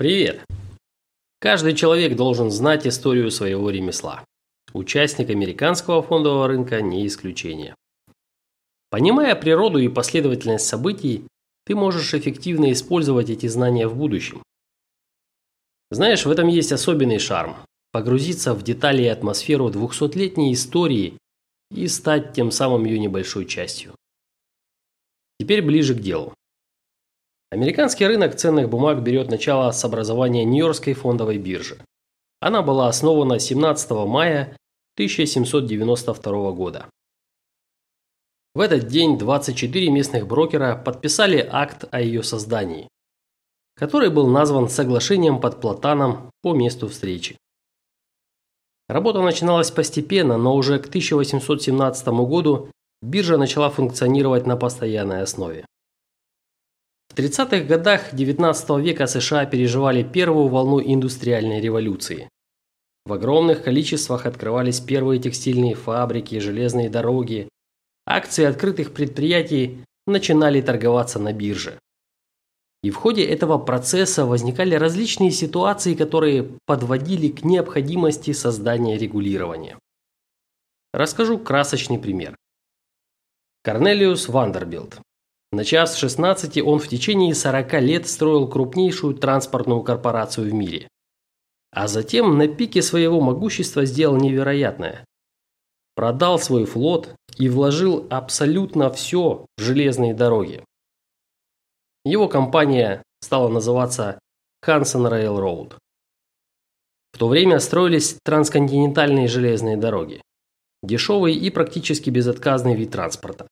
Привет! Каждый человек должен знать историю своего ремесла. Участник американского фондового рынка не исключение. Понимая природу и последовательность событий, ты можешь эффективно использовать эти знания в будущем. Знаешь, в этом есть особенный шарм – погрузиться в детали и атмосферу 200-летней истории и стать тем самым ее небольшой частью. Теперь ближе к делу. Американский рынок ценных бумаг берет начало с образования Нью-Йоркской фондовой биржи. Она была основана 17 мая 1792 года. В этот день 24 местных брокера подписали акт о ее создании, который был назван соглашением под Платаном по месту встречи. Работа начиналась постепенно, но уже к 1817 году биржа начала функционировать на постоянной основе. В 30-х годах XIX века США переживали первую волну индустриальной революции. В огромных количествах открывались первые текстильные фабрики, железные дороги. Акции открытых предприятий начинали торговаться на бирже. И в ходе этого процесса возникали различные ситуации, которые подводили к необходимости создания регулирования. Расскажу красочный пример. Корнелиус Вандербильт Начав с 16, он в течение 40 лет строил крупнейшую транспортную корпорацию в мире. А затем на пике своего могущества сделал невероятное. Продал свой флот и вложил абсолютно все в железные дороги. Его компания стала называться Hudson Railroad. В то время строились трансконтинентальные железные дороги. Дешевый и практически безотказный вид транспорта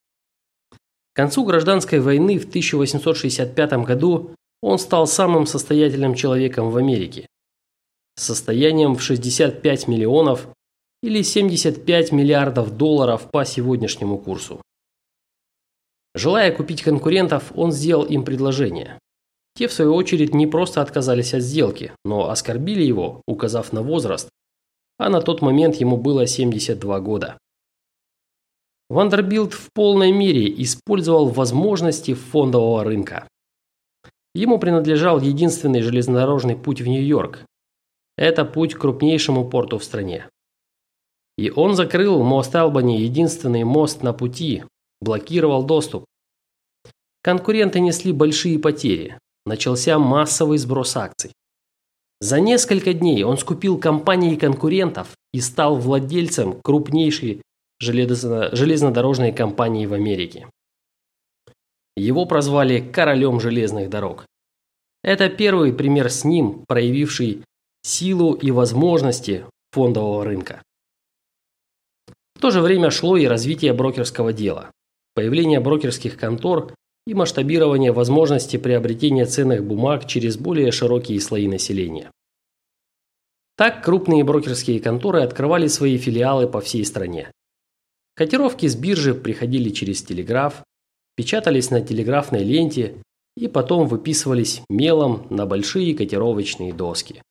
концу гражданской войны в 1865 году он стал самым состоятельным человеком в Америке. С состоянием в 65 миллионов или 75 миллиардов долларов по сегодняшнему курсу. Желая купить конкурентов, он сделал им предложение. Те, в свою очередь, не просто отказались от сделки, но оскорбили его, указав на возраст, а на тот момент ему было 72 года. Вандербильт в полной мере использовал возможности фондового рынка. Ему принадлежал единственный железнодорожный путь в Нью-Йорк. Это путь к крупнейшему порту в стране. И он закрыл мост Олбани, единственный мост на пути, блокировал доступ. Конкуренты несли большие потери. Начался массовый сброс акций. За несколько дней он скупил компании конкурентов и стал владельцем крупнейшей железно железнодорожной компании в Америке. Его прозвали «королем железных дорог». Это первый пример с ним, проявивший силу и возможности фондового рынка. В то же время шло и развитие брокерского дела, появление брокерских контор и масштабирование возможности приобретения ценных бумаг через более широкие слои населения. Так крупные брокерские конторы открывали свои филиалы по всей стране. Котировки с биржи приходили через телеграф, печатались на телеграфной ленте и потом выписывались мелом на большие котировочные доски,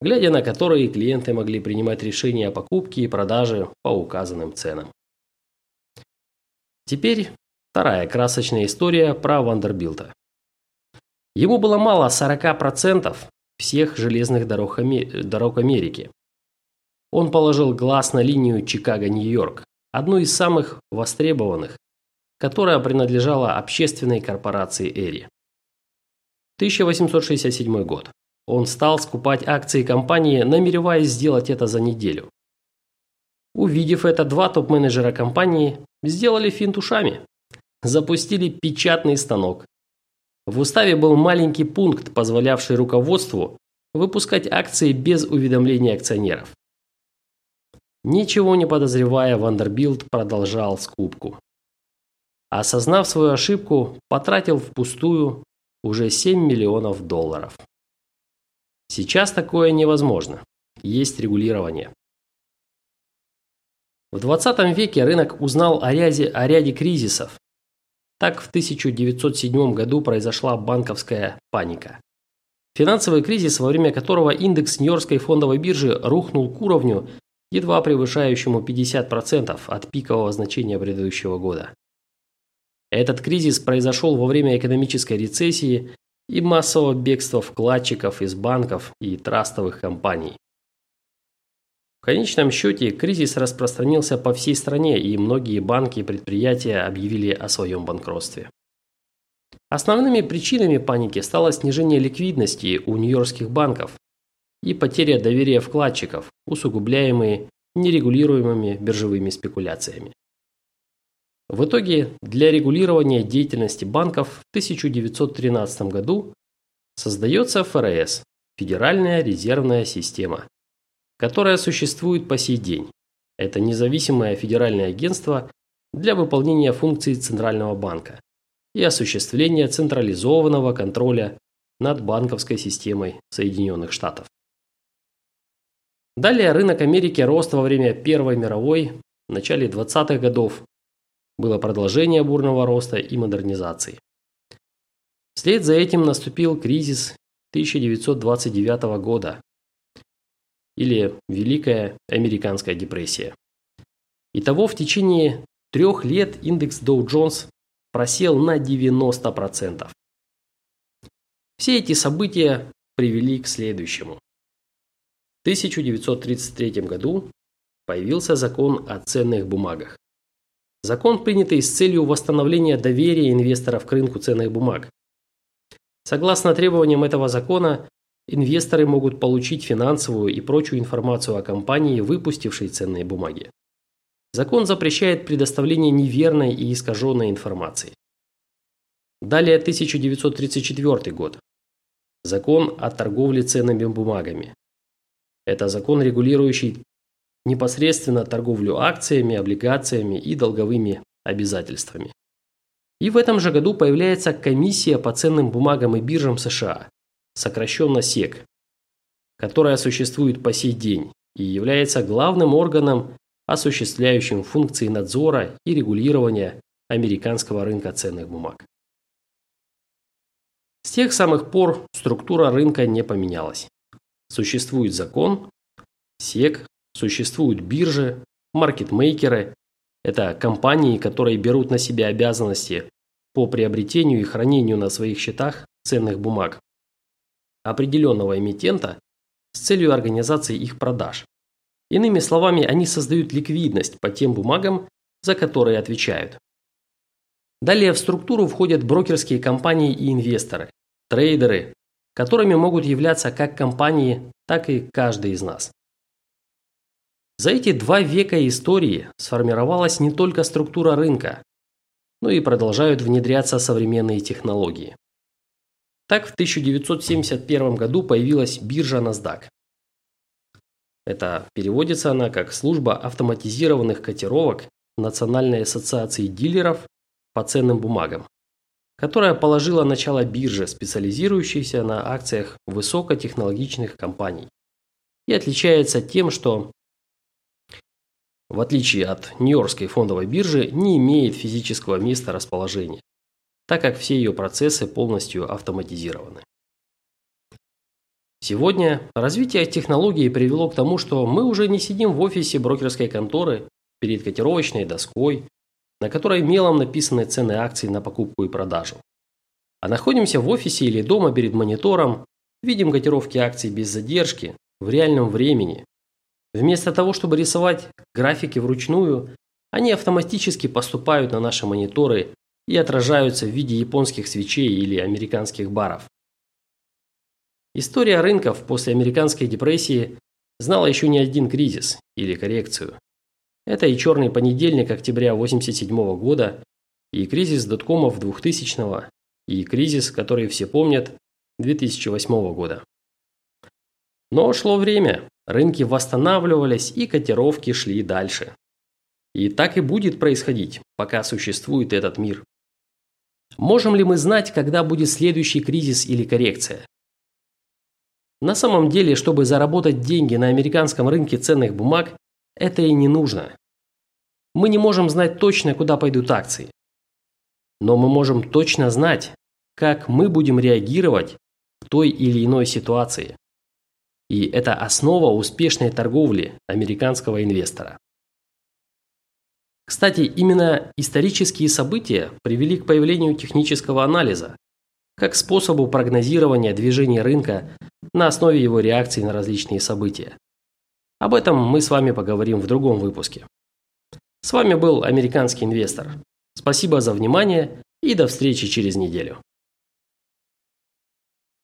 глядя на которые клиенты могли принимать решения о покупке и продаже по указанным ценам. Теперь вторая красочная история про Вандербилта. Ему было мало 40% всех железных дорог, дорог Америки. Он положил глаз на линию Чикаго-Нью-Йорк, одну из самых востребованных, которая принадлежала общественной корпорации Эри. 1867 год. Он стал скупать акции компании, намереваясь сделать это за неделю. Увидев это, два топ-менеджера компании сделали финт ушами. Запустили печатный станок. В уставе был маленький пункт, позволявший руководству выпускать акции без уведомления акционеров. Ничего не подозревая, Вандербильт продолжал скупку. Осознав свою ошибку, потратил впустую уже 7 миллионов долларов. Сейчас такое невозможно. Есть регулирование. В 20 веке рынок узнал о ряде, о ряде кризисов. Так в 1907 году произошла банковская паника. Финансовый кризис, во время которого индекс Нью-Йоркской фондовой биржи рухнул к уровню, едва превышающему 50% от пикового значения предыдущего года. Этот кризис произошел во время экономической рецессии и массового бегства вкладчиков из банков и трастовых компаний. В конечном счете кризис распространился по всей стране, и многие банки и предприятия объявили о своем банкротстве. Основными причинами паники стало снижение ликвидности у нью-йоркских банков и потеря доверия вкладчиков, усугубляемые нерегулируемыми биржевыми спекуляциями. В итоге для регулирования деятельности банков в 1913 году создается ФРС – Федеральная резервная система, которая существует по сей день. Это независимое федеральное агентство для выполнения функций Центрального банка и осуществления централизованного контроля над банковской системой Соединенных Штатов. Далее рынок Америки рос во время Первой мировой, в начале 20-х годов. Было продолжение бурного роста и модернизации. Вслед за этим наступил кризис 1929 года, или Великая Американская депрессия. Итого в течение трех лет индекс Dow Jones просел на 90%. Все эти события привели к следующему. В 1933 году появился закон о ценных бумагах. Закон, принятый с целью восстановления доверия инвесторов к рынку ценных бумаг. Согласно требованиям этого закона, инвесторы могут получить финансовую и прочую информацию о компании, выпустившей ценные бумаги. Закон запрещает предоставление неверной и искаженной информации. Далее 1934 год. Закон о торговле ценными бумагами. Это закон, регулирующий непосредственно торговлю акциями, облигациями и долговыми обязательствами. И в этом же году появляется комиссия по ценным бумагам и биржам США, сокращенно СЕК, которая существует по сей день и является главным органом, осуществляющим функции надзора и регулирования американского рынка ценных бумаг. С тех самых пор структура рынка не поменялась. Существует закон, СЕК, существуют биржи, маркетмейкеры. Это компании, которые берут на себя обязанности по приобретению и хранению на своих счетах ценных бумаг определенного эмитента с целью организации их продаж. Иными словами, они создают ликвидность по тем бумагам, за которые отвечают. Далее в структуру входят брокерские компании и инвесторы, трейдеры, которыми могут являться как компании, так и каждый из нас. За эти два века истории сформировалась не только структура рынка, но и продолжают внедряться современные технологии. Так в 1971 году появилась биржа NASDAQ. Это переводится она как служба автоматизированных котировок Национальной ассоциации дилеров по ценным бумагам, которая положила начало бирже, специализирующейся на акциях высокотехнологичных компаний. И отличается тем, что в отличие от Нью-Йоркской фондовой биржи, не имеет физического места расположения так как все ее процессы полностью автоматизированы. Сегодня развитие технологий привело к тому, что мы уже не сидим в офисе брокерской конторы перед котировочной доской, на которой мелом написаны цены акций на покупку и продажу. А находимся в офисе или дома перед монитором, видим котировки акций без задержки, в реальном времени. Вместо того, чтобы рисовать графики вручную, они автоматически поступают на наши мониторы и отражаются в виде японских свечей или американских баров. История рынков после американской депрессии знала еще не один кризис или коррекцию. Это и черный понедельник октября 1987 года, и кризис доткомов 2000 и кризис, который все помнят, 2008 года. Но шло время, рынки восстанавливались и котировки шли дальше. И так и будет происходить, пока существует этот мир. Можем ли мы знать, когда будет следующий кризис или коррекция? На самом деле, чтобы заработать деньги на американском рынке ценных бумаг, это и не нужно. Мы не можем знать точно, куда пойдут акции. Но мы можем точно знать, как мы будем реагировать в той или иной ситуации. И это основа успешной торговли американского инвестора. Кстати, именно исторические события привели к появлению технического анализа, как способу прогнозирования движения рынка на основе его реакции на различные события. Об этом мы с вами поговорим в другом выпуске. С вами был американский инвестор. Спасибо за внимание и до встречи через неделю.